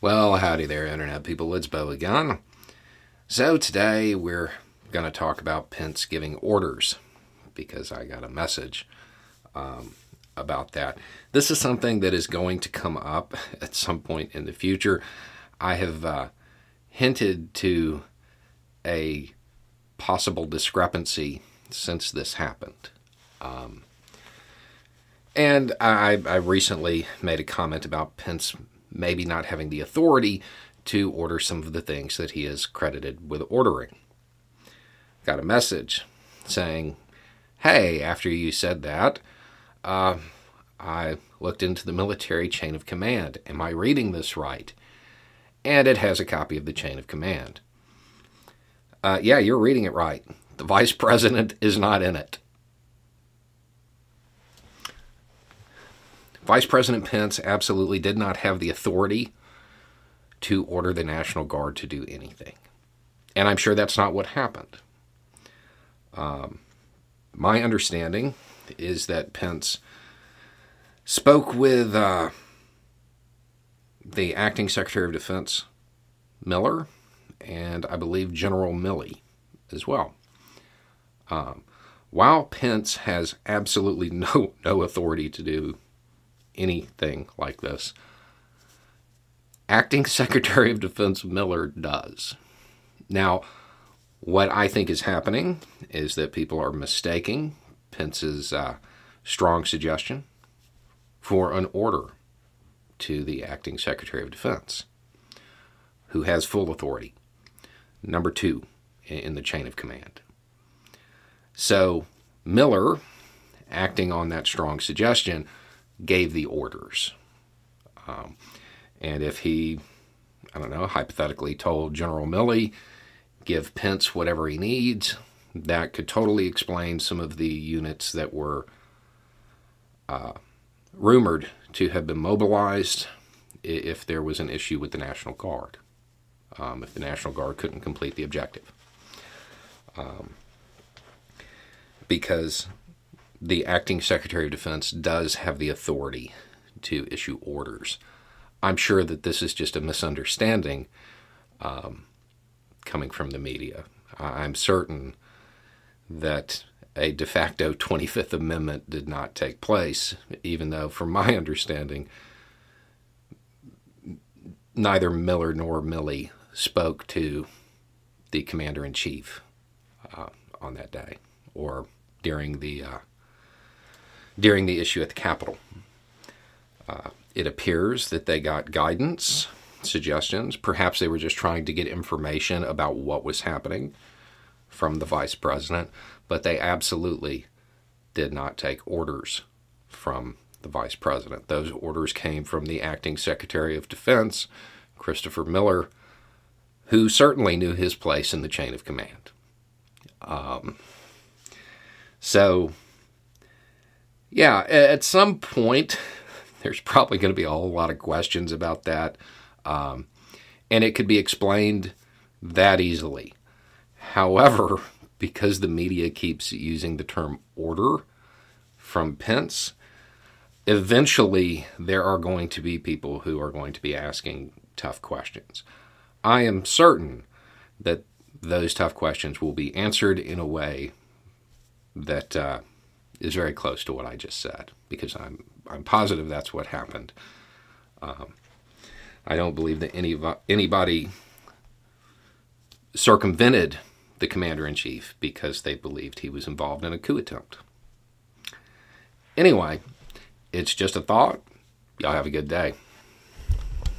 Well, howdy there, Internet people. It's Bo again. So, today we're going to talk about Pence giving orders because I got a message um, about that. This is something that is going to come up at some point in the future. I have uh, hinted to a possible discrepancy since this happened. Um, and I, I recently made a comment about Pence maybe not having the authority to order some of the things that he is credited with ordering. Got a message saying, Hey, after you said that, uh, I looked into the military chain of command. Am I reading this right? And it has a copy of the chain of command. Uh, yeah, you're reading it right. The vice president is not in it. Vice President Pence absolutely did not have the authority to order the National Guard to do anything. And I'm sure that's not what happened. Um, my understanding is that Pence spoke with uh, the acting Secretary of Defense, Miller, and I believe General Milley as well. Um, while Pence has absolutely no, no authority to do anything like this. Acting Secretary of Defense Miller does. Now, what I think is happening is that people are mistaking Pence's uh, strong suggestion for an order to the Acting Secretary of Defense, who has full authority. Number two in the chain of command. So, Miller, acting on that strong suggestion, gave the orders. Um, and if he, I don't know, hypothetically told General Milley, give Pence whatever he needs, that could totally explain some of the units that were uh, rumored to have been mobilized if there was an issue with the National Guard, um, if the National Guard couldn't complete the objective. Um, because the acting Secretary of Defense does have the authority to issue orders. I'm sure that this is just a misunderstanding um, coming from the media. I'm certain that a de facto 25th Amendment did not take place, even though, from my understanding, neither Miller nor Milley spoke to the commander in chief uh, on that day or during the uh, during the issue at the Capitol. Uh, it appears that they got guidance, suggestions. Perhaps they were just trying to get information about what was happening from the vice president, but they absolutely did not take orders from the vice president. Those orders came from the acting secretary of defense, Christopher Miller, who certainly knew his place in the chain of command. Um, so yeah, at some point, there's probably going to be a whole lot of questions about that. Um, and it could be explained that easily. However, because the media keeps using the term order from Pence, eventually there are going to be people who are going to be asking tough questions. I am certain that those tough questions will be answered in a way that uh, is very close to what I just said because I'm I'm positive that's what happened. Um, I don't believe that any anybody circumvented the commander in chief because they believed he was involved in a coup attempt. Anyway, it's just a thought. Y'all have a good day.